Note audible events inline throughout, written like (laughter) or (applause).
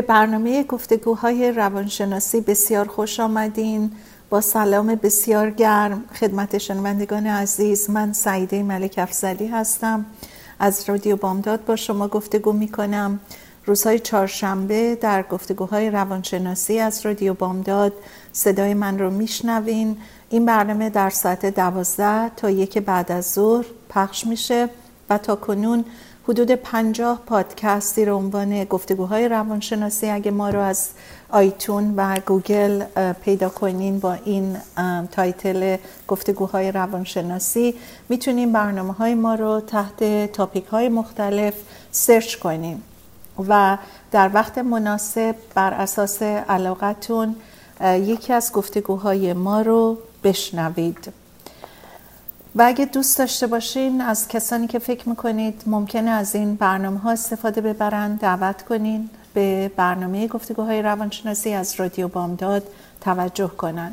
به برنامه گفتگوهای روانشناسی بسیار خوش آمدین. با سلام بسیار گرم خدمت شنوندگان عزیز. من سعیده ملک افزلی هستم. از رادیو بامداد با شما گفتگو می کنم روزهای چهارشنبه در گفتگوهای روانشناسی از رادیو بامداد صدای من رو میشنوین. این برنامه در ساعت دوازده تا یک بعد از ظهر پخش میشه و تا کنون حدود پنجاه پادکست زیر عنوان گفتگوهای روانشناسی. اگه ما رو از iTunes و گوگل پیدا کنین با این title گفتگوهای روانشناسی می‌تونیم برنامه های ما رو تحت topic های مختلف search کنیم و در وقت مناسب بر اساس علاقتون یکی از گفتگوهای ما رو بشنوید. و اگه دوست داشته باشین از کسانی که فکر می‌کنید ممکنه از این برنامه ها استفاده ببرن دعوت کنین به برنامه گفتگوهای روانشناسی از رادیو بامداد توجه کنن.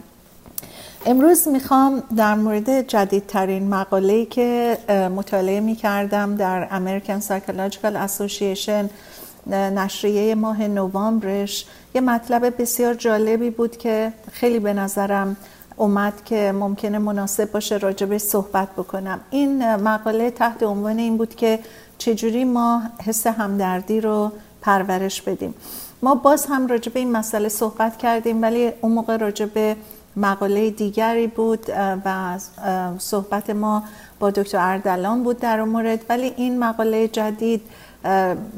امروز می‌خوام در مورد جدیدترین مقاله‌ای که مطالعه می‌کردم در American Psychological Association نشریه ماه نوامبرش یه مطلب بسیار جالبی بود که خیلی به نظرم اومد که ممکنه مناسب باشه راجبش صحبت بکنم. این مقاله تحت عنوان این بود که چجوری ما حس همدردی رو پرورش بدیم. ما باز هم راجب این مسئله صحبت کردیم ولی اون موقع راجب مقاله دیگری بود و صحبت ما با دکتر اردلان بود در اون مورد. ولی این مقاله جدید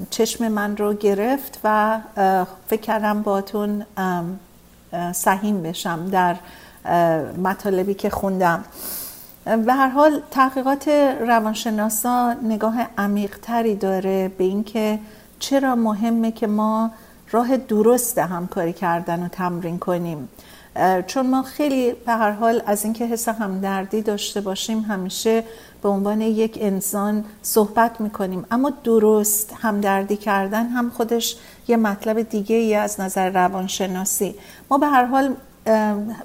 چشم من رو گرفت و فکر کردم باتون سهیم بشم در مطالبی که خوندم. به هر حال تحقیقات روانشناسا نگاه عمیقتری داره به اینکه چرا مهمه که ما راه درست همکاری کردن و تمرین کنیم. چون ما خیلی به هر حال از اینکه حس همدردی داشته باشیم همیشه به عنوان یک انسان صحبت می‌کنیم. اما درست همدردی کردن هم خودش یه مطلب دیگه ای از نظر روانشناسی. ما به هر حال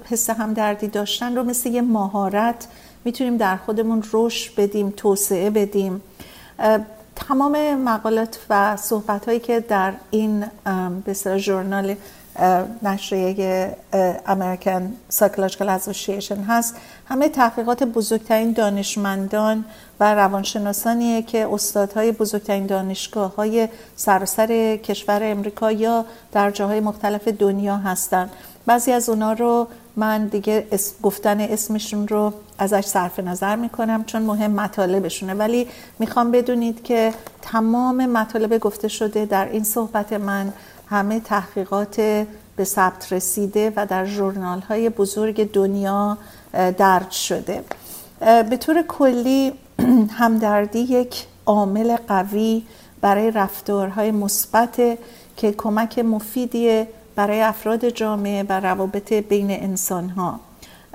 حس همدردی داشتن رو مثل یه مهارت می‌تونیم در خودمون رشد بدیم توسعه بدیم. تمام مقالات و صحبت هایی که در این به ژورنال نشریه American Psychological Association هست همه تحقیقات بزرگترین دانشمندان و روانشناسانیه که استادهای بزرگترین دانشگاه های سراسر کشور امریکا یا در جاهای مختلف دنیا هستند. بعضی از اونا رو من دیگه گفتن اسمشون رو ازش صرف نظر می‌کنم چون مهم مطالبشونه. ولی می‌خوام بدونید که تمام مطالب گفته شده در این صحبت من همه تحقیقات به ثبت رسیده و در جورنال های بزرگ دنیا درج شده. به طور کلی (clears throat) همدردی یک عامل قوی برای رفتارهای مثبت که کمک مفیدی برای افراد جامعه و روابط بین انسان ها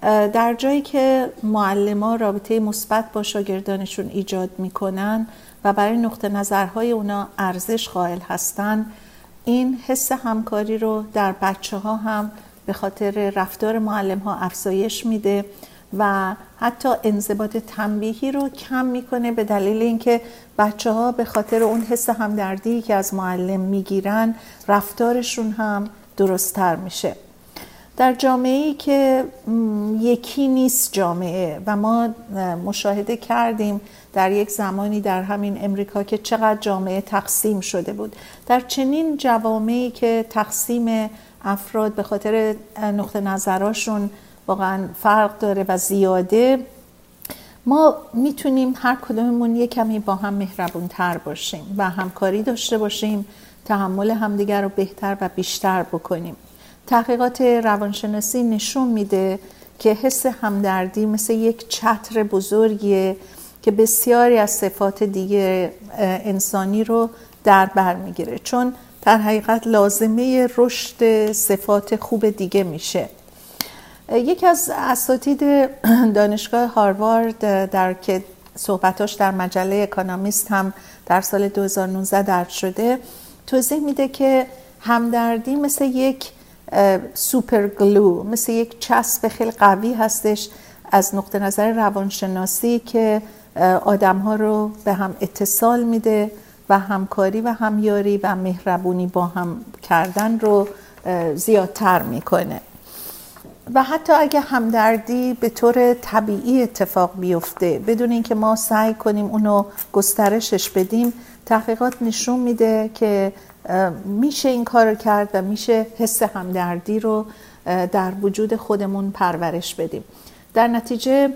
در جایی که معلم رابطه مثبت با شاگردانشون ایجاد می‌کنن و برای نقطه نظرهای اونا ارزش قائل هستن این حس همکاری رو در بچه ها هم به خاطر رفتار معلم ها افزایش میده و حتی انضباط تنبیهی رو کم می‌کنه به دلیل اینکه بچه ها به خاطر اون حس همدردی که از معلم می‌گیرن رفتارشون هم درستتر میشه. در جامعه ای که یکی نیست جامعه و ما مشاهده کردیم در یک زمانی در همین امریکا که چقدر جامعه تقسیم شده بود. در چنین جوامعی که تقسیم افراد به خاطر نقطه نظراشون واقعا فرق داره و زیاده ما می‌تونیم هر کدوممون یک کمی با هم مهربون تر باشیم و همکاری داشته باشیم تحمل همدیگر رو بهتر و بیشتر بکنیم. تحقیقات روانشناسی نشون میده که حس همدردی مثل یک چتر بزرگیه که بسیاری از صفات دیگه انسانی رو در بر می‌گیره. چون در حقیقت لازمه رشد صفات خوب دیگه میشه. یکی از اساتید دانشگاه هاروارد در که صحبتاش در مجله اکانومیست هم در سال 2019 درد شده توضیح میده که همدردی مثل یک سوپر گلو مثل یک چسب خیلی قوی هستش از نقطه نظر روانشناسی که آدم ها رو به هم اتصال میده و همکاری و همیاری و مهربونی با هم کردن رو زیادتر می‌کنه. و حتی اگه همدردی به طور طبیعی اتفاق بیفته بدون اینکه ما سعی کنیم اونو گسترشش بدیم تحقیقات نشون میده که میشه این کار کرد و میشه حس همدردی رو در وجود خودمون پرورش بدیم. در نتیجه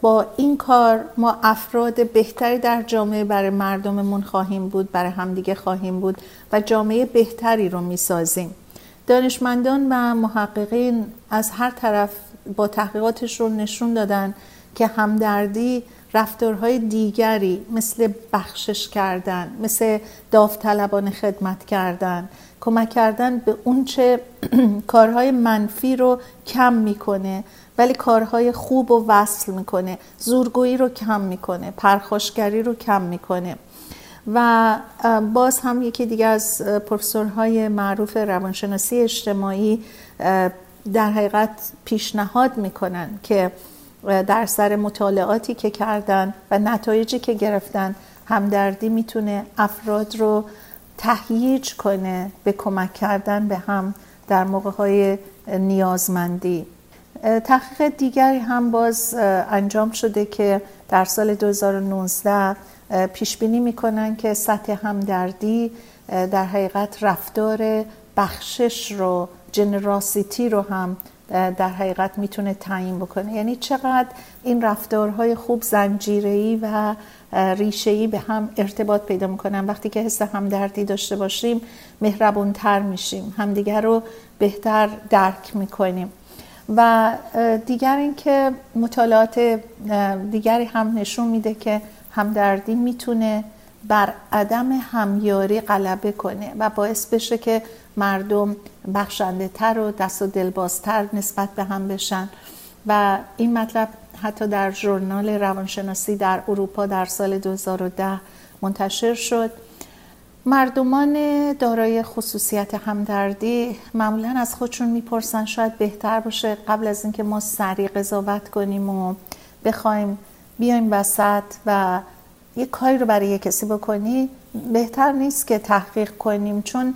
با این کار ما افراد بهتری در جامعه برای مردممون خواهیم بود برای همدیگه خواهیم بود و جامعه بهتری رو می‌سازیم. دانشمندان و محققین از هر طرف با تحقیقاتشون نشون دادن که همدردی رفتارهای دیگری مثل بخشش کردن مثل داوطلبانه خدمت کردن کمک کردن به اونچه (clears throat) کارهای منفی رو کم می‌کنه ولی کارهای خوب رو وصل می‌کنه. زورگویی رو کم می‌کنه. پرخاشگری رو کم می‌کنه. و باز هم یکی دیگه از پروفسورهای معروف روانشناسی اجتماعی در حقیقت پیشنهاد می‌کنن که در سر مطالعاتی که کردن و نتایجی که گرفتن همدردی می‌تونه افراد رو تهییج کنه به کمک کردن به هم در موقع های نیازمندی. تحقیق دیگری هم باز انجام شده که در سال 2019 پیش بینی می‌کنن که سطح همدردی در حقیقت رفتار بخشش رو جنراسیتی رو هم در حقیقت می‌تونه تعیین بکنه. یعنی چقدر این رفتارهای خوب زنجیره‌ای و ریشه‌ای به هم ارتباط پیدا می‌کنن. وقتی که حس همدردی داشته باشیم مهربونتر میشیم. همدیگر رو بهتر درک می‌کنیم. و دیگر اینکه مطالعات دیگری هم نشون میده که همدردی می‌تونه بر عدم همیاری غلبه کنه و باعث بشه که مردم بخشنده تر و دست و دلبازتر نسبت به هم بشن. و این مطلب حتی در ژورنال روانشناسی در اروپا در سال 2010 منتشر شد. مردمان دارای خصوصیت همدردی معمولا از خودشون می‌پرسن شاید بهتر باشه قبل از اینکه ما سریع قضاوت کنیم و بخوایم بیایم وسط و یه کاری رو برای یه کسی بکنی بهتر نیست که تحقیق کنیم. چون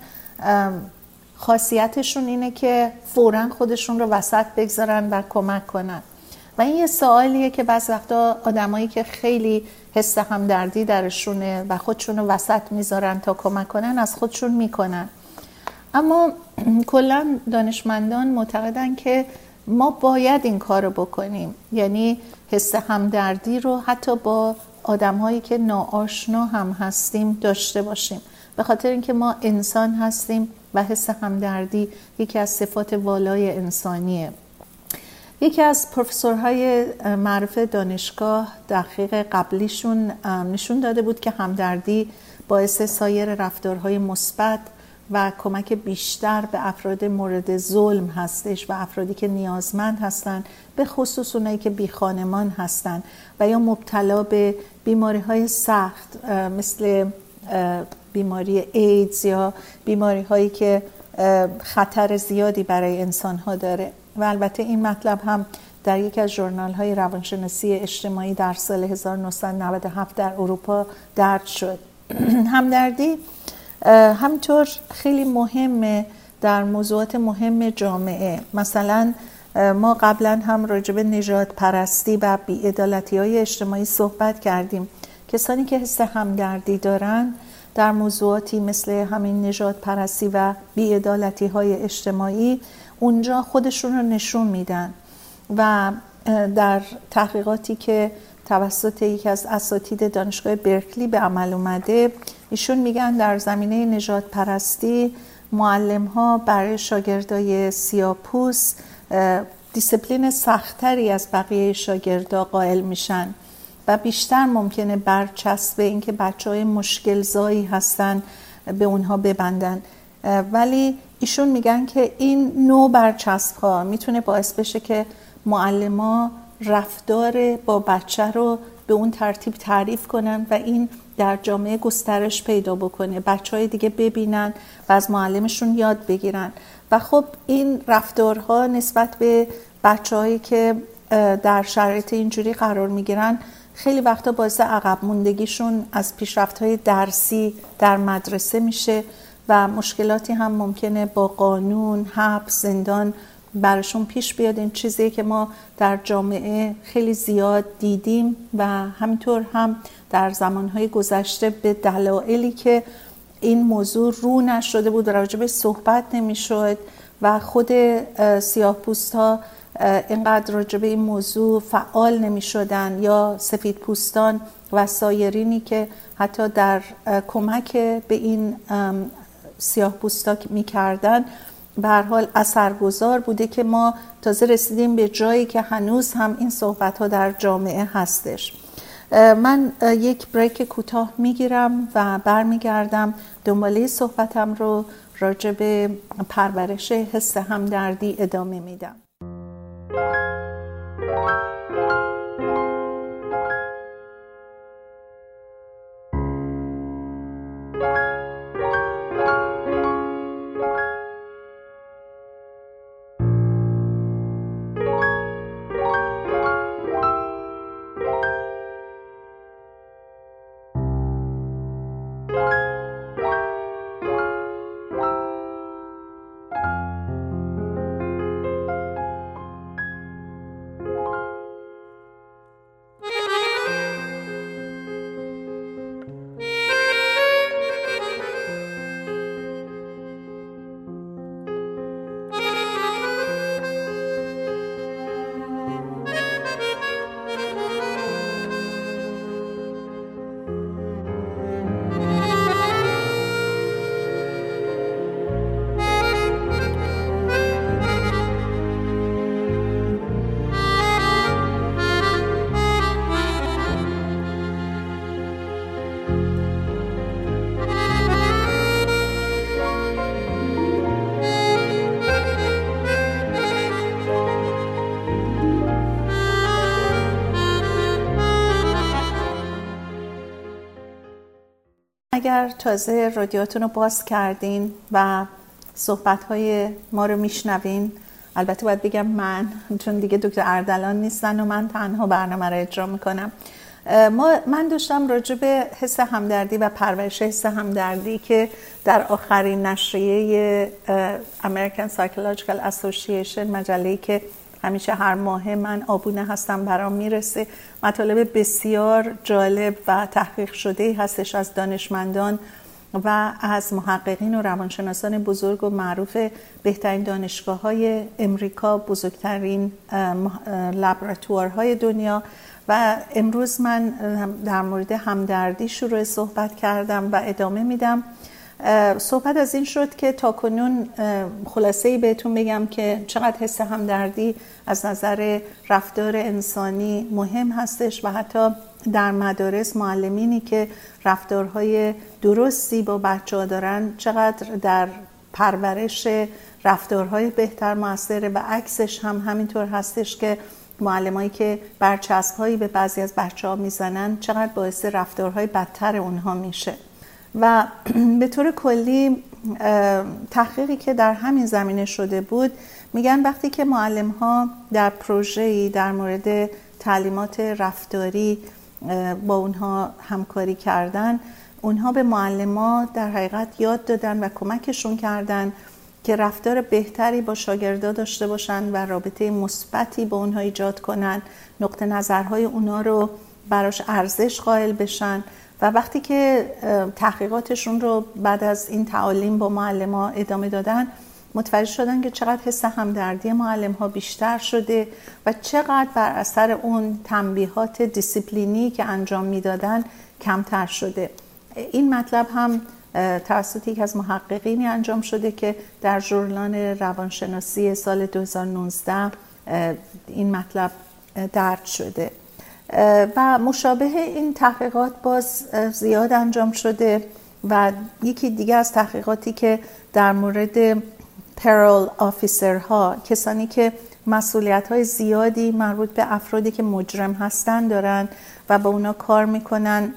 خاصیتشون اینه که فورا خودشون رو وسط بگذارن و کمک کنن. و این یه سوالیه که بعض وقتا آدمایی که خیلی حس همدردی درشونه و خودشون رو وسط می‌ذارن تا کمک کنن از خودشون می‌کنن. اما کلا دانشمندان معتقدن که ما باید این کار رو بکنیم. یعنی حس همدردی رو حتی با آدم هایی که ناآشنا هم هستیم داشته باشیم. به خاطر اینکه ما انسان هستیم و حس همدردی یکی از صفات والای انسانیه. یکی از پروفسورهای معروف دانشگاه دقیق قبلیشون نشون داده بود که همدردی باعث سایر رفتارهای مثبت و کمک بیشتر به افراد مورد ظلم هستش و افرادی که نیازمند هستند به خصوص اونایی که بی خانمان هستند و یا مبتلا به بیماری های سخت مثل بیماری ایدز یا بیماری هایی که خطر زیادی برای انسان ها داره. و البته این مطلب هم در یکی از جورنال های روانشناسی اجتماعی در سال 1997 در اروپا درد شد. (clears throat) همدردی همطور خیلی مهمه در موضوعات مهم جامعه. مثلا ما قبلا هم راجب نجات پرستی و بیعدالتی های اجتماعی صحبت کردیم. کسانی که حس همدردی دارن در موضوعاتی مثل همین نجات پرستی و بیعدالتی های اجتماعی اونجا خودشون رو نشون میدن. و در تحقیقاتی که توسط یکی از اساتید دانشگاه برکلی به عمل اومده ایشون میگن در زمینه نجات پرستی معلم ها برای شاگردای سیاپوس دیسپلین سختری از بقیه شاگردا قائل میشن و بیشتر ممکنه برچسب اینکه بچه های مشکل زایی هستن به اونها ببندن. ولی ایشون میگن که این نوع برچسب ها می‌تونه باعث بشه که معلما رفتار با بچه رو به اون ترتیب تعریف کنن و این در جامعه گسترش پیدا بکنه بچه های دیگه ببینن و از معلمشون یاد بگیرن. و خب این رفتارها نسبت به بچههایی که در شرایط اینجوری قرار می‌گیرن خیلی وقتا باعث عقب موندگیشون از پیشرفت های درسی در مدرسه میشه. و مشکلاتی هم ممکنه با قانون، حبس، زندان براشون پیش بیاد. این چیزی که ما در جامعه خیلی زیاد دیدیم و همینطور هم در زمانهای گذشته به دلایلی که این موضوع رو نشده بود و به صحبت نمی‌شد و خود سیاه پوست ها اینقدر راجع به این موضوع فعال نمی شدن یا سفید پوستان و سایرینی که حتی در کمک به این سیاه پوستا می کردن به هر حال اثرگذار بوده که ما تازه رسیدیم به جایی که هنوز هم این صحبت ها در جامعه هستش. من یک بریک کوتاه می‌گیرم و برمیگردم. دنباله صحبتم رو راجع به پرورش حس همدردی ادامه میدم. اگر تازه رادیاتون رو باز کردین و صحبت های ما رو میشنوین البته باید بگم من چون دیگه دکتر اردلان نیستن و من تنها برنامه رو اجرا می‌کنم. ما من داشتم راجع به حس همدردی و پرورش حس همدردی که در آخرین نشریه American Psychological Association مجله که همیشه هر ماه من آبونه هستم برام می‌رسه. مطالب بسیار جالب و تحقیق شده هستش از دانشمندان و از محققین و روانشناسان بزرگ و معروف بهترین دانشگاه های امریکا بزرگترین لبراتوارهای دنیا. و امروز من در مورد همدردی شروع صحبت کردم و ادامه میدم. صحبت از این شد که تا کنون خلاصه ای بهتون بگم که چقدر حس همدردی از نظر رفتار انسانی مهم هستش و حتی در مدارس معلمینی که رفتارهای درستی با بچه ها دارن چقدر در پرورش رفتارهای بهتر موثره و عکسش هم همینطور هستش که معلمایی که برچسب هایی به بعضی از بچه ها می‌زنن چقدر باعث رفتارهای بدتر اونها میشه. و (clears throat) به طور کلی تحقیقی که در همین زمینه شده بود میگن وقتی که معلم ها در پروژه‌ای در مورد تعلیمات رفتاری با اونها همکاری کردن اونها به معلم در حقیقت یاد دادن و کمکشون کردن که رفتار بهتری با شاگردا داشته باشن و رابطه مثبتی با اونها ایجاد کنن نقطه نظرهای اونها رو براش ارزش قائل بشن و وقتی که تحقیقاتشون رو بعد از این تعالیم با معلم ها ادامه دادن متوجه شدن که چقدر حس همدردی معلم ها بیشتر شده و چقدر بر اثر اون تنبیهات دیسیپلینی که انجام می‌دادن کمتر شده. این مطلب هم توسط یک از محققینی انجام شده که در ژورنال روانشناسی سال 2019 این مطلب درد شده. و مشابه این تحقیقات باز زیاد انجام شده و یکی دیگه از تحقیقاتی که در مورد پرول آفیسر ها کسانی که مسئولیت های زیادی مربوط به افرادی که مجرم هستن دارن و با اونا کار می‌کنن.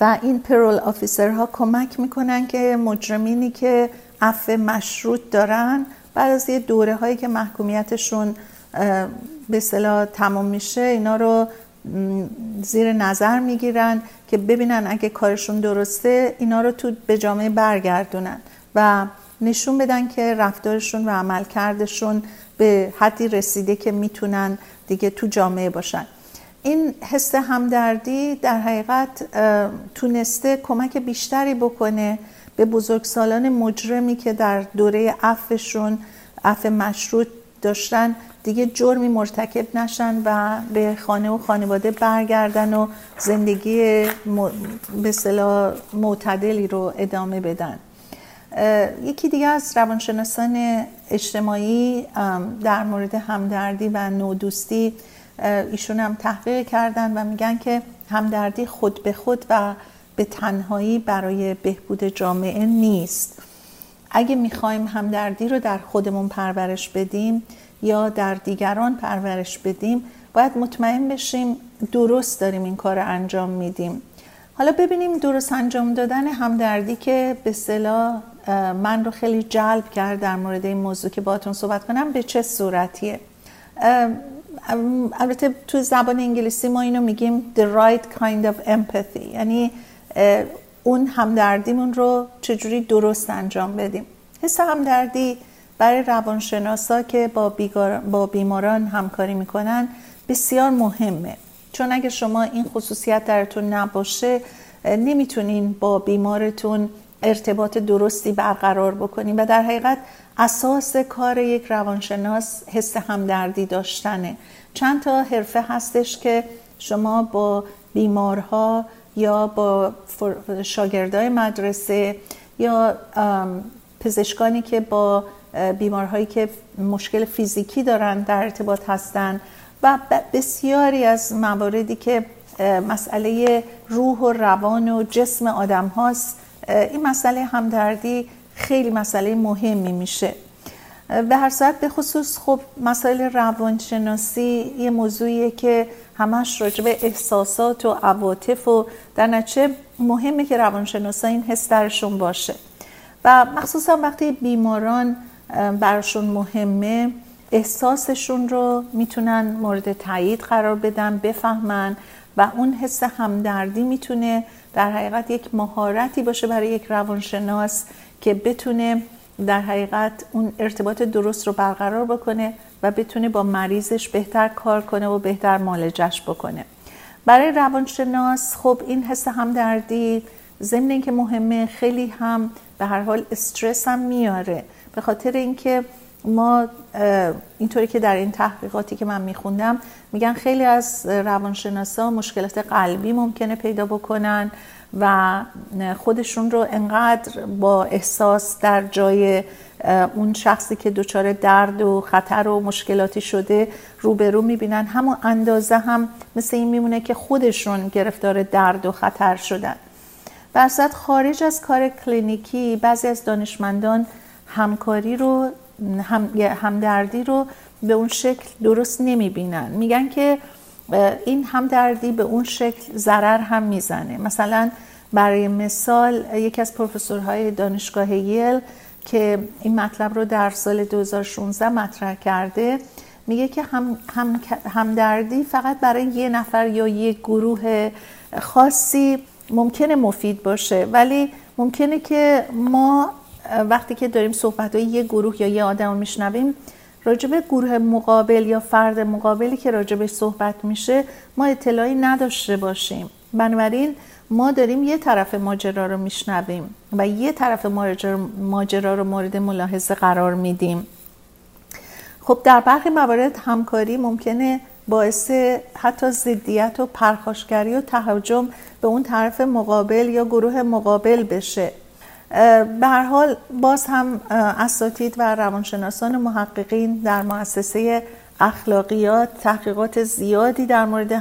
و این پرول آفیسر ها کمک می‌کنن که مجرمینی که عفو مشروط دارن بعد از یه دوره هایی که محکومیتشون به صلاح تمام میشه اینا رو زیر نظر می‌گیرن که ببینن اگه کارشون درسته اینا رو تو به جامعه برگردونن. و نشون بدن که رفتارشون و عملکردشون به حدی رسیده که می‌تونن دیگه تو جامعه باشن. این حس همدردی در حقیقت تونسته کمک بیشتری بکنه به بزرگسالان مجرمی که در دوره عفوشون عفو مشروط داشتن دیگه جرمی مرتکب نشن و به خانه و خانواده برگردن و زندگی به معتدلی رو ادامه بدن. یکی دیگه از روانشناسان اجتماعی در مورد همدردی و نودوستی ایشون هم تحقیق کردن و میگن که همدردی خود به خود و به تنهایی برای بهبود جامعه نیست. اگه می‌خوایم همدردی رو در خودمون پرورش بدیم یا در دیگران پرورش بدیم باید مطمئن بشیم درست داریم این کار رو انجام میدیم. حالا ببینیم درست انجام دادن همدردی که به صلاح من رو خیلی جلب کرد در مورد این موضوع که باتون صحبت کنم به چه صورتیه؟ البته تو زبان انگلیسی ما اینو میگیم the right kind of empathy یعنی اون همدردیمون رو چجوری درست انجام بدیم. حس همدردی برای روانشناسا که با, با بیماران همکاری می‌کنن بسیار مهمه. چون اگه شما این خصوصیت درتون نباشه نمی‌تونین با بیمارتون ارتباط درستی برقرار بکنین و در حقیقت اساس کار یک روانشناس حس همدردی داشتنه. چند تا حرفه هستش که شما با بیمارها یا با شاگردای مدرسه یا پزشکانی که با بیمارهایی که مشکل فیزیکی دارن در ارتباط هستن و بسیاری از مواردی که مسئله روح و روان و جسم آدم هاست این مسئله همدردی خیلی مسئله مهمی میشه. به هر صورت به خصوص خب مسائل روانشناسی یه موضوعیه که همش راجع به احساسات و عواطف و در نتیجه مهمه که روانشناسا این حس درشون باشه. و مخصوصا وقتی بیماران براشون مهمه احساسشون رو می‌تونن مورد تایید قرار بدن بفهمن و اون حس همدردی می‌تونه در حقیقت یک مهارتی باشه برای یک روانشناس که بتونه در حقیقت اون ارتباط درست رو برقرار بکنه و بتونه با مریضش بهتر کار کنه و بهتر مالجش بکنه. برای روانشناس خب این حس همدردی ضمن اینکه مهمه خیلی هم به هر حال استرس هم میاره. به خاطر اینکه ما اینطوری که در این تحقیقاتی که من میخوندم میگن خیلی از روانشناسا مشکلات قلبی ممکنه پیدا بکنن و خودشون رو انقدر با احساس در جای اون شخصی که دچار درد و خطر و مشکلاتی شده روبرو می‌بینن. همون اندازه هم مثل این میمونه که خودشون گرفتار درد و خطر شدن. برصد خارج از کار کلینیکی بعضی از دانشمندان همکاری رو هم، همدردی رو به اون شکل درست نمی‌بینن. میگن که این همدردی به اون شکل ضرر هم می‌زنه. مثلا برای مثال یکی از پروفسورهای دانشگاه یل که این مطلب رو در سال 2016 مطرح کرده میگه که هم، هم، همدردی فقط برای یه نفر یا یه گروه خاصی ممکنه مفید باشه ولی ممکنه که ما وقتی که داریم صحبت های یه گروه یا یه آدم میشنویم راجب گروه مقابل یا فرد مقابلی که راجبش صحبت میشه ما اطلاعی نداشته باشیم. بنابراین ما داریم یه طرف ماجرا رو میشنویم و یه طرف ماجرا رو مورد ملاحظه قرار میدیم. خب در برخی موارد همکاری ممکنه باعث حتی ضدیت و پرخاشگری و تهاجم به اون طرف مقابل یا گروه مقابل بشه. به هر حال باز هم اساتید و روانشناسان محققین در مؤسسه اخلاقیات تحقیقات زیادی در مورد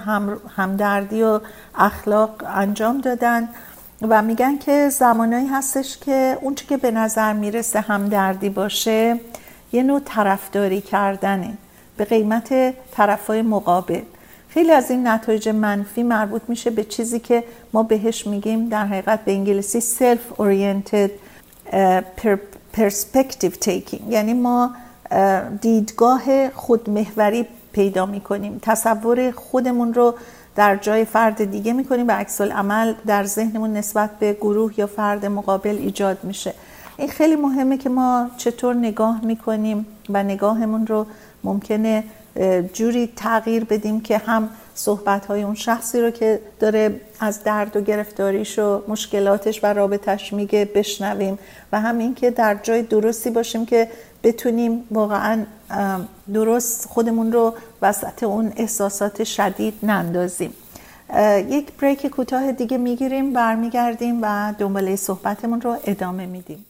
همدردی و اخلاق انجام دادن و میگن که زمانایی هستش که اون که به نظر می‌رسه همدردی باشه یه نوع طرفداری کردنه به قیمت طرفای مقابل. خیلی از این نتایج منفی مربوط میشه به چیزی که ما بهش میگیم در حقیقت به انگلیسی self oriented perspective taking. یعنی ما دیدگاه خودمحوری پیدا می‌کنیم. تصور خودمون رو در جای فرد دیگه می‌کنیم و عکس عمل در ذهنمون نسبت به گروه یا فرد مقابل ایجاد میشه. این خیلی مهمه که ما چطور نگاه می‌کنیم و نگاهمون رو ممکنه جوری تغییر بدیم که هم صحبت های اون شخصی رو که داره از درد و گرفتاریش و مشکلاتش و رابطش میگه بشنویم و هم این که در جای درستی باشیم که بتونیم واقعا درست خودمون رو وسط اون احساسات شدید نندازیم. یک بریک کوتاه دیگه می‌گیریم برمیگردیم و دنباله صحبتمون رو ادامه میدیم.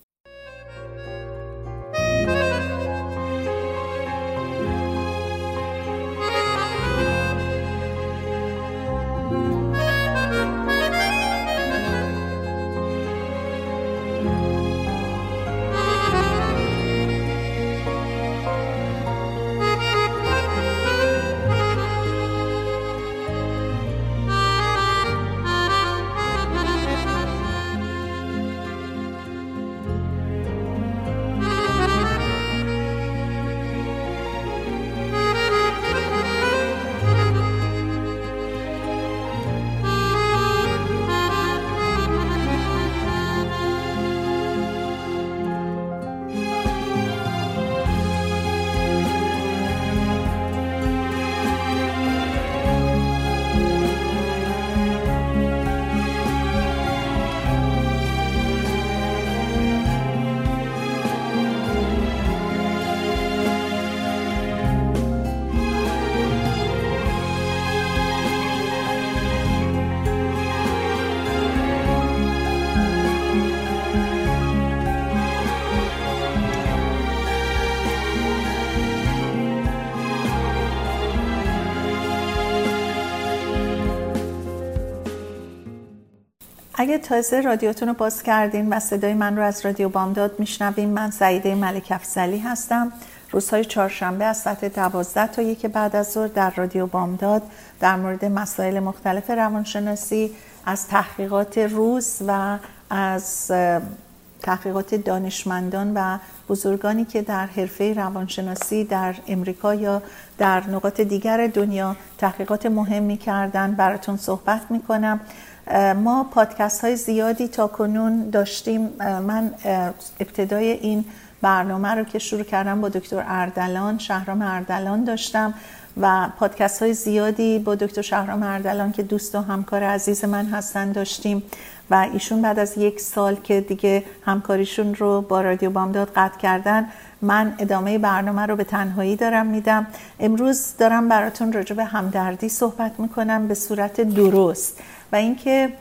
اگه تازه رادیوتون رو باز کردین و صدای من رو از رادیو بامداد میشنوین. من سعیده ملک افزلی هستم. روزهای چهارشنبه از ساعت دوازده تا یک بعد از ظهر در رادیو بامداد در مورد مسائل مختلف روانشناسی از تحقیقات روز و از تحقیقات دانشمندان و بزرگانی که در حرفه روانشناسی در امریکا یا در نقاط دیگر دنیا تحقیقات مهمی کردن براتون صحبت می‌کنم. ما پادکست های زیادی تا کنون داشتیم. من ابتدای این برنامه رو که شروع کردم با دکتر اردلان شهرام اردلان داشتم و پادکست های زیادی با دکتر شهرام اردلان که دوست و همکار عزیز من هستن داشتیم و ایشون بعد از یک سال که دیگه همکاریشون رو با رادیو بامداد قطع کردن من ادامه برنامه رو به تنهایی دارم میدم. امروز دارم براتون راجع به همدردی صحبت می‌کنم به صورت درست و اینکه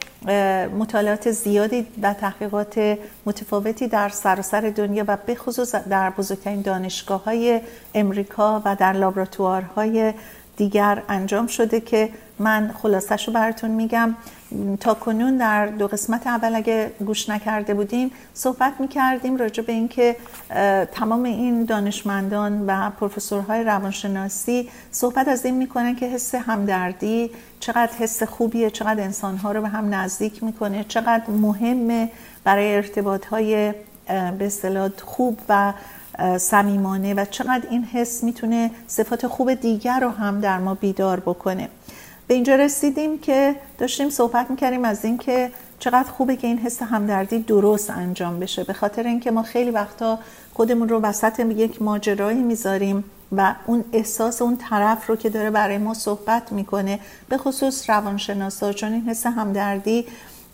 مطالعات زیادی و تحقیقات متفاوتی در سراسر دنیا و به خصوص در بزرگترین دانشگاه های امریکا و در لابراتوارهای دیگر انجام شده که من خلاصش رو براتون میگم. تا کنون در دو قسمت اول اگه گوش نکرده بودیم صحبت می‌کردیم راجع به اینکه تمام این دانشمندان و پروفسورهای روانشناسی صحبت از این می‌کنن که حس همدردی چقدر حس خوبیه چقدر انسانها رو به هم نزدیک می‌کنه چقدر مهمه برای ارتباط های به خوب و صمیمانه و چقدر این حس می‌تونه صفات خوب دیگر رو هم در ما بیدار بکنه. به اینجا رسیدیم که داشتیم صحبت می‌کردیم از اینکه چقدر خوبه که این حس همدردی درست انجام بشه. به خاطر اینکه ما خیلی وقتا خودمون رو وسط یک ماجرایی می‌ذاریم و اون احساس اون طرف رو که داره برای ما صحبت می‌کنه به خصوص روانشناسا چون این حس همدردی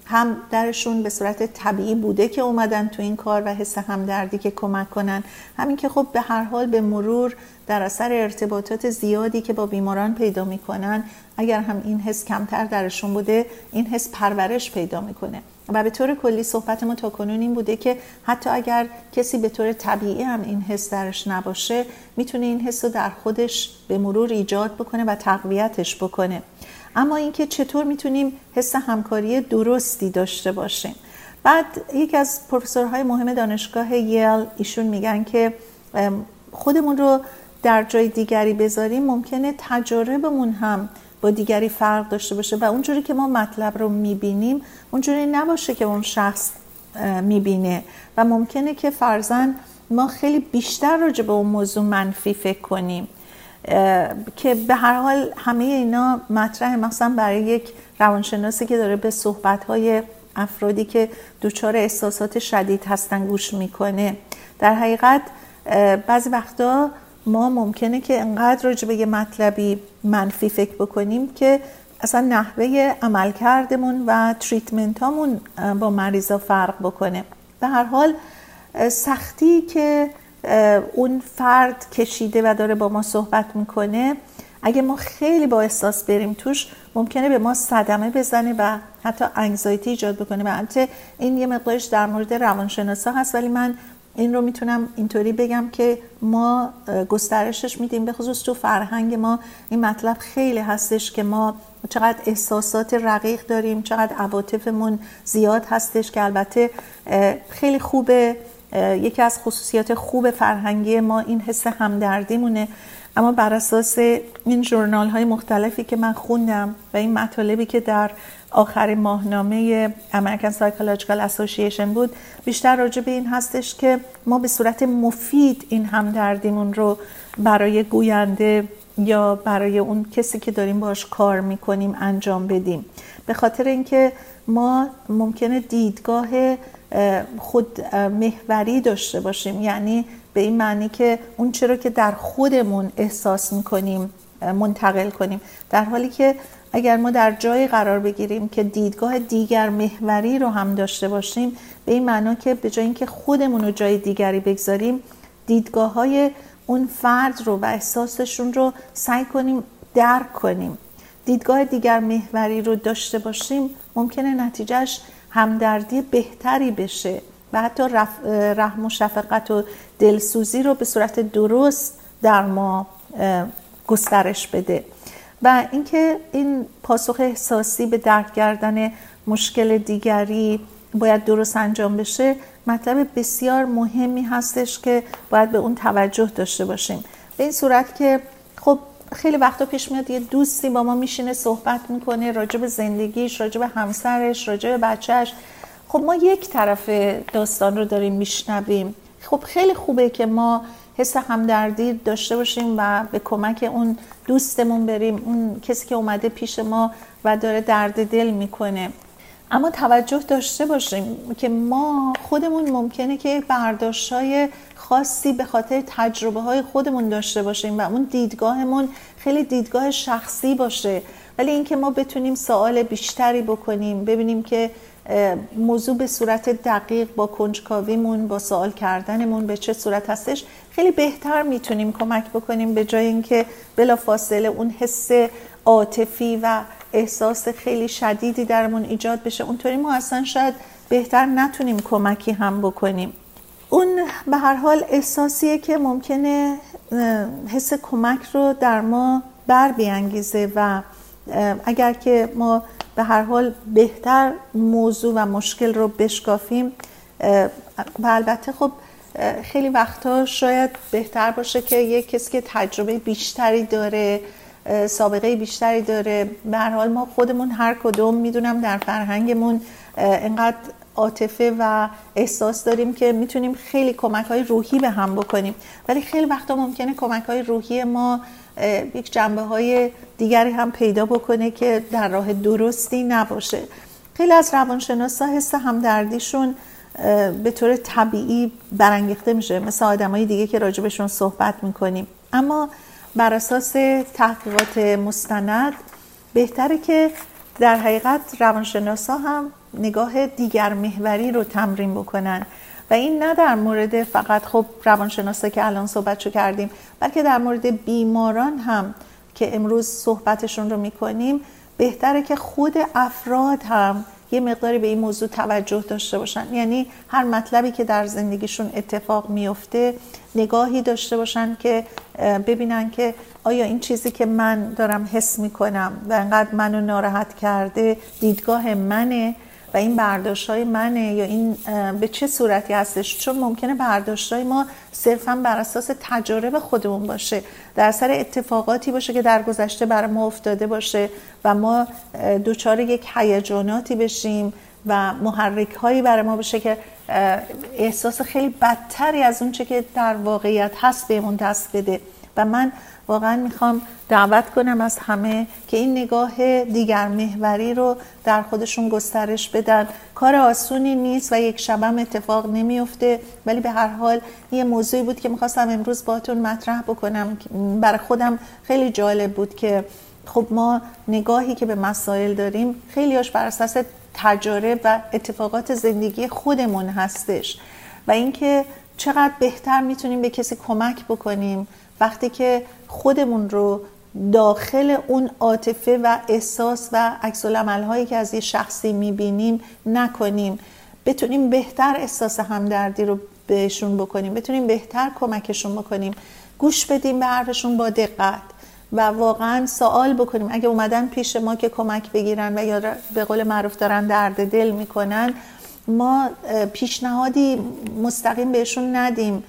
هم درشون به صورت طبیعی بوده که اومدن تو این کار و حس همدردی که کمک کنن. همین که خب به هر حال به مرور در اثر ارتباطات زیادی که با بیماران پیدا می‌کنن اگر هم این حس کمتر درشون بوده این حس پرورش پیدا می‌کنه. و به طور کلی صحبت ما تا کنون این بوده که حتی اگر کسی به طور طبیعی هم این حس درش نباشه می‌تونه این حس رو در خودش به مرور ایجاد بکنه و تقویتش بکنه. اما اینکه چطور می‌تونیم حس همکاری درستی داشته باشیم. بعد یکی از پروفسورهای مهم دانشگاه یل ایشون میگن که خودمون رو در جای دیگری بذاریم ممکنه تجاربمون هم با دیگری فرق داشته باشه و اونجوری که ما مطلب رو می‌بینیم اونجوری نباشه که اون شخص می‌بینه و ممکنه که فرزن ما خیلی بیشتر راجع به اون موضوع منفی فکر کنیم. که به هر حال همه اینا مطرح مثلا برای یک روانشناسی که داره به صحبتهای افرادی که دچار احساسات شدید هستن گوش می‌کنه. در حقیقت بعضی وقتا ما ممکنه که انقدر راجع به یه مطلبی منفی فکر بکنیم که اصلا نحوه عملکردمون و تریتمنت با مریضا فرق بکنه. به هر حال سختی که اون فرد کشیده و داره با ما صحبت می‌کنه اگه ما خیلی با احساس بریم توش ممکنه به ما صدمه بزنه و حتی انگزایتی ایجاد بکنه. و البته این یه مقدارش در مورد روانشناسا هست ولی من این رو می‌تونم اینطوری بگم که ما گسترشش میدیم به خصوص تو فرهنگ ما. این مطلب خیلی هستش که ما چقدر احساسات رقیق داریم چقدر عواطفمون زیاد هستش که البته خیلی خوبه. یکی از خصوصیات خوب فرهنگی ما این حس همدردیمونه. اما بر اساس این جورنال های مختلفی که من خوندم و این مطالبی که در آخر ماهنامه American Psychological Association بود بیشتر راجع به این هستش که ما به صورت مفید این همدردیمون رو برای گوینده یا برای اون کسی که داریم باش کار می‌کنیم انجام بدیم. به خاطر اینکه ما ممکنه دیدگاه خود محوری داشته باشیم. یعنی به این معنی که اون چرا که در خودمون احساس می‌کنیم منتقل کنیم. در حالی که اگر ما در جای قرار بگیریم که دیدگاه دیگر محوری رو هم داشته باشیم به این معنا که به جای اینکه خودمون رو جای دیگری بگذاریم دیدگاه های اون فرد رو و احساسشون رو سعی کنیم درک کنیم. دیدگاه دیگر محوری رو داشته باشیم ممکنه نتیجهش همدردی بهتری بشه و حتی رحم و شفقت و دلسوزی رو به صورت درست در ما گسترش بده. و اینکه این پاسخ احساسی به درک کردن مشکل دیگری باید درست انجام بشه مطلب بسیار مهمی هستش که باید به اون توجه داشته باشیم. به این صورت که خب خیلی وقتا پیش میاد یه دوستی با ما میشینه صحبت می‌کنه راجع به زندگیش راجع به همسرش راجع به بچهش خب ما یک طرف داستان رو داریم میشنویم. خب خیلی خوبه که ما حس همدردی داشته باشیم و به کمک اون دوستمون بریم اون کسی که اومده پیش ما و داره درد دل می‌کنه. اما توجه داشته باشیم که ما خودمون ممکنه که برداشت های خاصی به خاطر تجربه های خودمون داشته باشیم و اون دیدگاهمون خیلی دیدگاه شخصی باشه. ولی اینکه ما بتونیم سوال بیشتری بکنیم ببینیم که موضوع به صورت دقیق با کنجکاویمون با سوال کردنمون به چه صورت هستش خیلی بهتر می‌تونیم کمک بکنیم به جای اینکه بلا فاصله اون حس عاطفی و احساس خیلی شدیدی درمون ایجاد بشه. اونطوری ما اصلا شاید بهتر نتونیم کمکی هم بکنیم. اون به هر حال احساسیه که ممکنه حس کمک رو در ما بر بیانگیزه و اگر که ما به هر حال بهتر موضوع و مشکل رو بشکافیم و البته خب خیلی وقتا شاید بهتر باشه که یک کسی که تجربه بیشتری داره سابقه بیشتری داره. به حال ما خودمون هر کدوم می‌دونم در فرهنگمون انقدر عاطفه و احساس داریم که می‌تونیم خیلی کمک های روحی به هم بکنیم. ولی خیلی وقتا ممکنه کمک های روحی ما یک جنبه های دیگری هم پیدا بکنه که در راه درستی نباشه. خیلی از روانشناسا حس همدردیشون به طور طبیعی برانگیخته میشه. مثل آدمای دیگه که راجبشون صحبت می‌کنیم. اما بر اساس تحقیقات مستند بهتره که در حقیقت روانشناسا هم نگاه دیگر محوری رو تمرین بکنن. و این نه در مورد فقط خب روانشناسا که الان صحبتشو کردیم بلکه در مورد بیماران هم که امروز صحبتشون رو می‌کنیم بهتره که خود افراد هم یه مقداری به این موضوع توجه داشته باشن. یعنی هر مطلبی که در زندگیشون اتفاق میفته نگاهی داشته باشن که ببینن که آیا این چیزی که من دارم حس می‌کنم و انقدر منو ناراحت کرده دیدگاه منه و این برداشت های منه یا این به چه صورتی هستش؟ چون ممکنه برداشت های ما صرفا بر اساس تجارب خودمون باشه در سر اتفاقاتی باشه که در گذشته برای ما افتاده باشه و ما دوچار یک هیجاناتی بشیم و محرک هایی برای ما باشه که احساس خیلی بدتری از اون چه که در واقعیت هست بهمون دست بده. و من واقعا می‌خوام دعوت کنم از همه که این نگاه دیگر محوری رو در خودشون گسترش بدن. کار آسونی نیست و یک شبم اتفاق نمیفته ولی به هر حال یه موضوعی بود که می‌خواستم امروز باتون مطرح بکنم. برای خودم خیلی جالب بود که خب ما نگاهی که به مسائل داریم خیلی هاش بر اساس تجارب و اتفاقات زندگی خودمون هستش و اینکه چقدر بهتر می‌تونیم به کسی کمک بکنیم. وقتی که خودمون رو داخل اون عاطفه و احساس و عکس هایی که از یه شخصی می‌بینیم نکنیم. بتونیم بهتر احساس همدردی رو بهشون بکنیم. بتونیم بهتر کمکشون بکنیم. گوش بدیم به حرفشون با دقت و واقعا سوال بکنیم. اگه اومدن پیش ما که کمک بگیرن و یا به قول معروف دارن درد دل می‌کنن ما پیشنهادی مستقیم بهشون ندیم.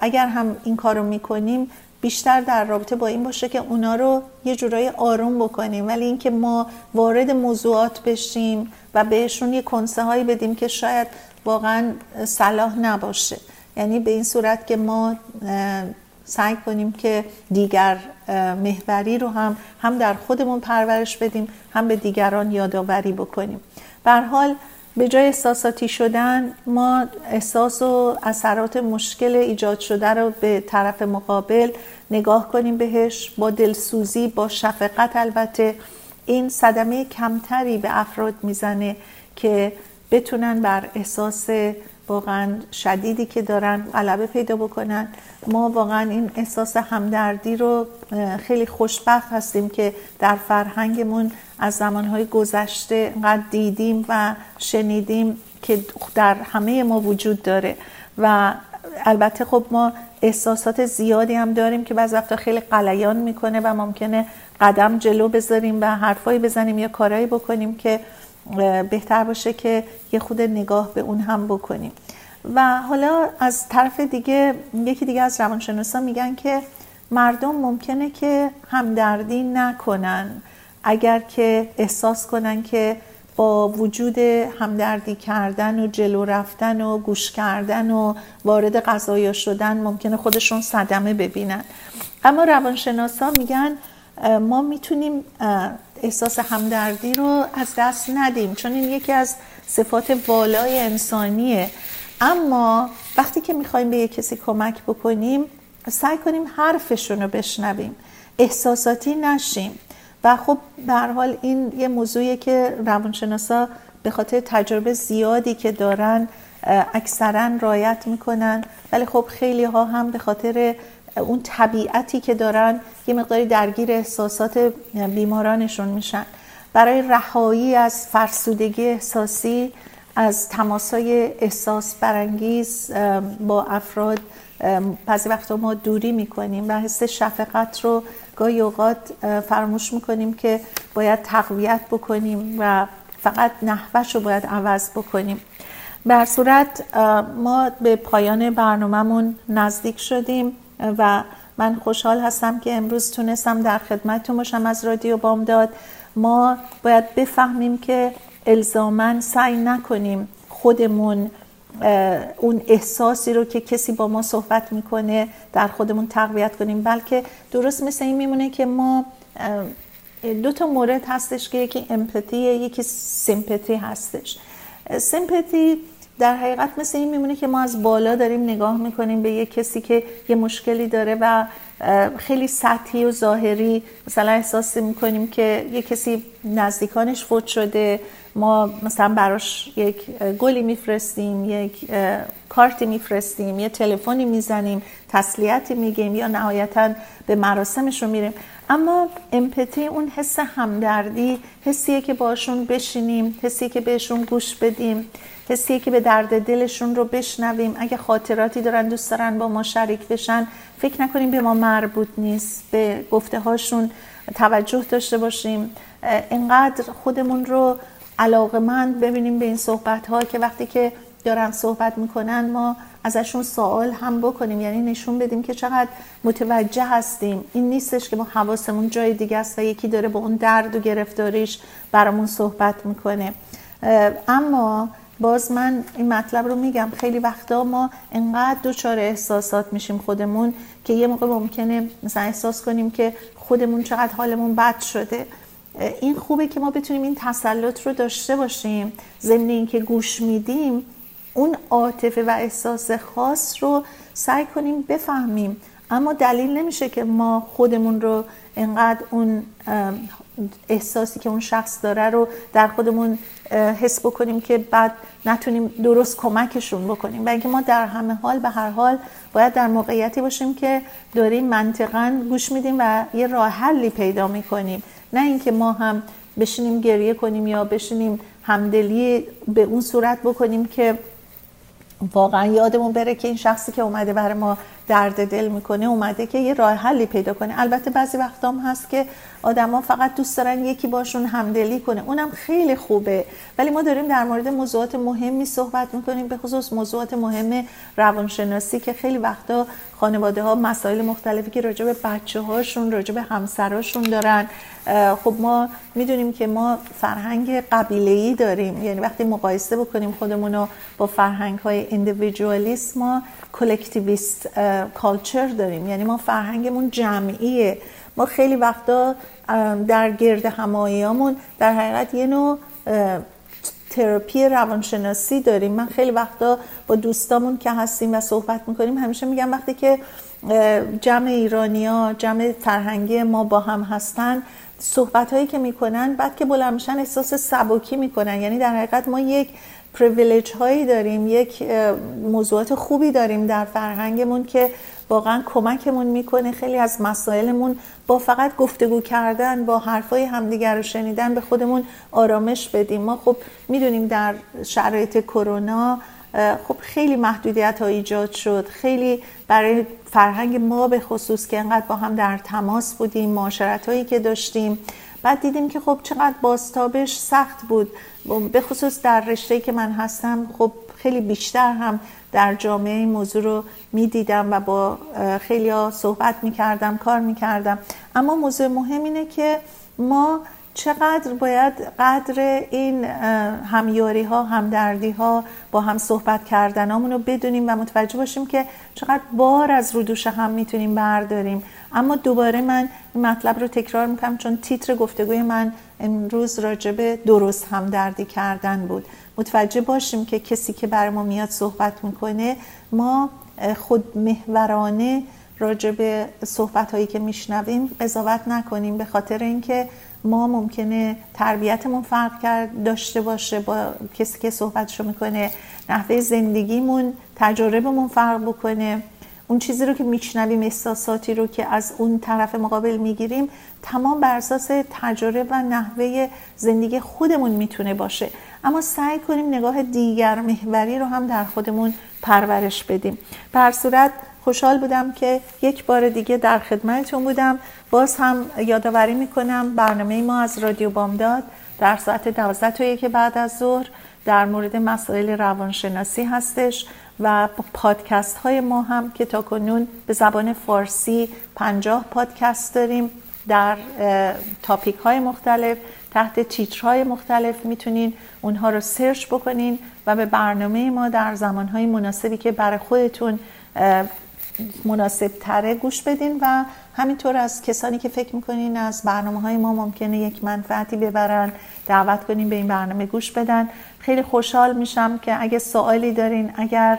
اگر هم این کارو می‌کنیم بیشتر در رابطه با این باشه که اونا رو یه جورایی آروم بکنیم. ولی اینکه ما وارد موضوعات بشیم و بهشون یه کنسه هایی بدیم که شاید واقعا صلاح نباشه. یعنی به این صورت که ما سعی کنیم که دیگر محوری رو هم هم در خودمون پرورش بدیم هم به دیگران یادآوری بکنیم. به حال به جای احساساتی شدن ما احساس و اثرات مشکل ایجاد شده رو به طرف مقابل نگاه کنیم بهش. با دلسوزی با شفقت البته. این صدمه کمتری به افراد می‌زنه که بتونن بر احساس واقعا شدیدی که دارن غلبه پیدا بکنن. ما واقعا این احساس همدردی رو خیلی خوشبخت هستیم که در فرهنگمون از زمانهای گذشته انقدر دیدیم و شنیدیم که در همه ما وجود داره. و البته خب ما احساسات زیادی هم داریم که بعض وقتا خیلی قلیان می‌کنه و ممکنه قدم جلو بذاریم و حرفایی بزنیم یا کارایی بکنیم که بهتر باشه که یه خود نگاه به اون هم بکنیم. و حالا از طرف دیگه یکی دیگه از روانشناسا میگن که مردم ممکنه که همدردی نکنن. اگر که احساس کنن که با وجود همدردی کردن و جلو رفتن و گوش کردن و وارد قضایا شدن ممکنه خودشون صدمه ببینن. اما روانشناسا میگن ما می‌تونیم احساس همدردی رو از دست ندیم چون این یکی از صفات والای انسانیه. اما وقتی که می‌خوایم به یک کسی کمک بکنیم سعی کنیم حرفشون رو بشنویم احساساتی نشیم. و خب به حال این یه موضوعیه که روانشناسا به خاطر تجربه زیادی که دارن اکثرا رایت می‌کنن. ولی خب خیلی ها هم به خاطر اون طبیعتی که دارن یه مقداری درگیر احساسات بیمارانشون میشن. برای رهایی از فرسودگی احساسی از تماسای احساس برانگیز با افراد بعضی وقتا ما دوری می‌کنیم و حس شفقت رو گاهی اوقات فراموش می‌کنیم که باید تقویت بکنیم و فقط نحوش رو باید عوض بکنیم. بر صورت ما به پایان برنامهمون نزدیک شدیم. و من خوشحال هستم که امروز تونستم در خدمتتون باشم از رادیو بامداد. ما باید بفهمیم که الزامن سعی نکنیم خودمون اون احساسی رو که کسی با ما صحبت می‌کنه در خودمون تقویت کنیم بلکه درست مثل این میمونه که ما دو تا مورد هستش که یکی امپاتی یکی سیمپاتی هستش. سیمپاتی در حقیقت مثل این میمونه که ما از بالا داریم نگاه می‌کنیم به یه کسی که یه مشکلی داره و خیلی سطحی و ظاهری مثلا احساس می‌کنیم که یه کسی نزدیکانش فوت شده. ما مثلا براش یک گلی میفرستیم یک کارتی میفرستیم یه تلفنی می‌زنیم تسلیتی میگیم یا نهایتا به مراسمش رو میریم. اما امپتی اون حس همدردی حسیه که باشون بشینیم حسیه که بهشون گوش بدیم حسیه که به درد دلشون رو بشنویم. اگه خاطراتی دارن دوست دارن با ما شریک بشن فکر نکنیم به ما مربوط نیست. به گفته هاشون توجه داشته باشیم. اینقدر خودمون رو علاقمند ببینیم به این صحبت ها که وقتی که دارن صحبت می‌کنن ما ازشون سوال هم بکنیم. یعنی نشون بدیم که چقدر متوجه هستیم. این نیستش که ما حواسمون جای دیگه است و یکی داره با اون درد و گرفتاریش برامون صحبت می‌کنه. اما باز من این مطلب رو میگم. خیلی وقتا ما انقدر دوچار احساسات میشیم خودمون که یه موقع ممکنه مثلا احساس کنیم که خودمون چقدر حالمون بد شده. این خوبه که ما بتونیم این تسلط رو داشته باشیم. ضمن اینکه گوش میدیم اون عاطفه و احساس خاص رو سعی کنیم بفهمیم. اما دلیل نمیشه که ما خودمون رو انقدر اون احساسی که اون شخص داره رو در خودمون حس بکنیم که بعد نتونیم درست کمکشون بکنیم. و اینکه ما در همه حال به هر حال باید در موقعیتی باشیم که داریم منطقا گوش میدیم و یه راه حلی پیدا می‌کنیم. نه اینکه ما هم بشینیم گریه کنیم یا بشینیم همدلی به اون صورت بکنیم که واقعا یادمون بره که این شخصی که اومده برای ما درد دل می‌کنه اومده که یه راه حلی پیدا کنه. البته بعضی وقتا هم هست که آدما فقط دوست دارن یکی باشون همدلی کنه. اونم خیلی خوبه. ولی ما داریم در مورد موضوعات مهمی صحبت می‌کنیم به خصوص موضوعات مهم روانشناسی که خیلی وقتا خانواده ها مسائل مختلفی که راجع به بچه هاشون راجع به همسراشون دارن. خب ما می‌دونیم که ما فرهنگ قبیله ای داریم. یعنی وقتی مقایسه بکنیم خودمون رو با فرهنگ های اندیویدوالیسم ما کلکتیویست کالچر داریم. یعنی ما فرهنگمون جمعیه. ما خیلی وقتا در گرد هماییامون در حقیقت یه نوع تراپی روانشناسی داریم. من خیلی وقتا با دوستامون که هستیم و صحبت می‌کنیم همیشه میگم وقتی که جمع ایرانیا جمع فرهنگی ما با هم هستن صحبت هایی که می‌کنن بعد که بلند میشن احساس سبکی می‌کنن. یعنی در حقیقت ما یک پریویلیج هایی داریم یک موضوعات خوبی داریم در فرهنگمون که واقعا کمکمون می‌کنه خیلی از مسائلمون با فقط گفتگو کردن با حرفای همدیگر رو شنیدن به خودمون آرامش بدیم. ما خب می‌دونیم در شرایط کرونا خب خیلی محدودیت ها ایجاد شد خیلی برای فرهنگ ما به خصوص که انقدر با هم در تماس بودیم معاشرت هایی که داشتیم. بعد دیدیم که خب چقدر باستابش سخت بود. به خصوص در رشته که من هستم خب خیلی بیشتر هم در جامعه این موضوع رو می‌دیدم و با خیلی ها صحبت می‌کردم کار می‌کردم. اما موضوع مهم اینه که ما چقدر باید قدر این همیاری ها همدردی ها با هم صحبت کردن رو بدونیم و متوجه باشیم که چقدر بار از رودوش هم می‌تونیم برداریم. اما دوباره من این مطلب رو تکرار می‌کنم چون تیتر گفتگوی من امروز راجب درست همدردی کردن بود. متوجه باشیم که کسی که بر ما میاد صحبت می‌کنه ما خود محورانه راجع به صحبت هایی که میشنویم قضاوت نکنیم به خاطر اینکه ما ممکنه تربیتمون فرق کرد داشته باشه با کسی که صحبتشو می‌کنه نحوه زندگیمون تجاربمون فرق بکنه. اون چیزی رو که میشنویم احساساتی رو که از اون طرف مقابل می‌گیریم تمام بر اساس تجارب و نحوه زندگی خودمون می‌تونه باشه. اما سعی کنیم نگاه دیگر محوری رو هم در خودمون پرورش بدیم. بر صورت خوشحال بودم که یک بار دیگه در خدمتتون بودم. باز هم یادآوری می‌کنم برنامه ما از رادیو بامداد در ساعت 12 تا یک بعد از ظهر در مورد مسائل روانشناسی هستش و پادکست های ما هم که تا کنون به زبان فارسی پنجاه پادکست داریم. در تاپیک های مختلف تحت تیترهای مختلف می‌تونین اونها رو سرچ بکنین و به برنامه ما در زمانهای مناسبی که برای خودتون مناسب تره گوش بدین و همینطور از کسانی که فکر می‌کنین از برنامه های ما ممکنه یک منفعتی ببرن دعوت کنین به این برنامه گوش بدن. خیلی خوشحال میشم که اگه سوالی دارین اگر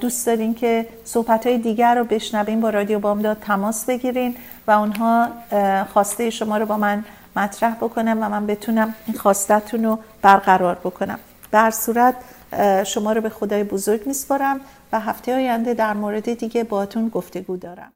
دوست دارین که صحبت های دیگر رو بشنوین با رادیو بامداد تماس بگیرین و اونها خواسته شما رو با من مطرح بکنم و من بتونم این خواستتون رو برقرار بکنم. در صورت شما رو به خدای بزرگ میسپارم. و هفته آینده در مورد دیگه باتون گفتگو دارم.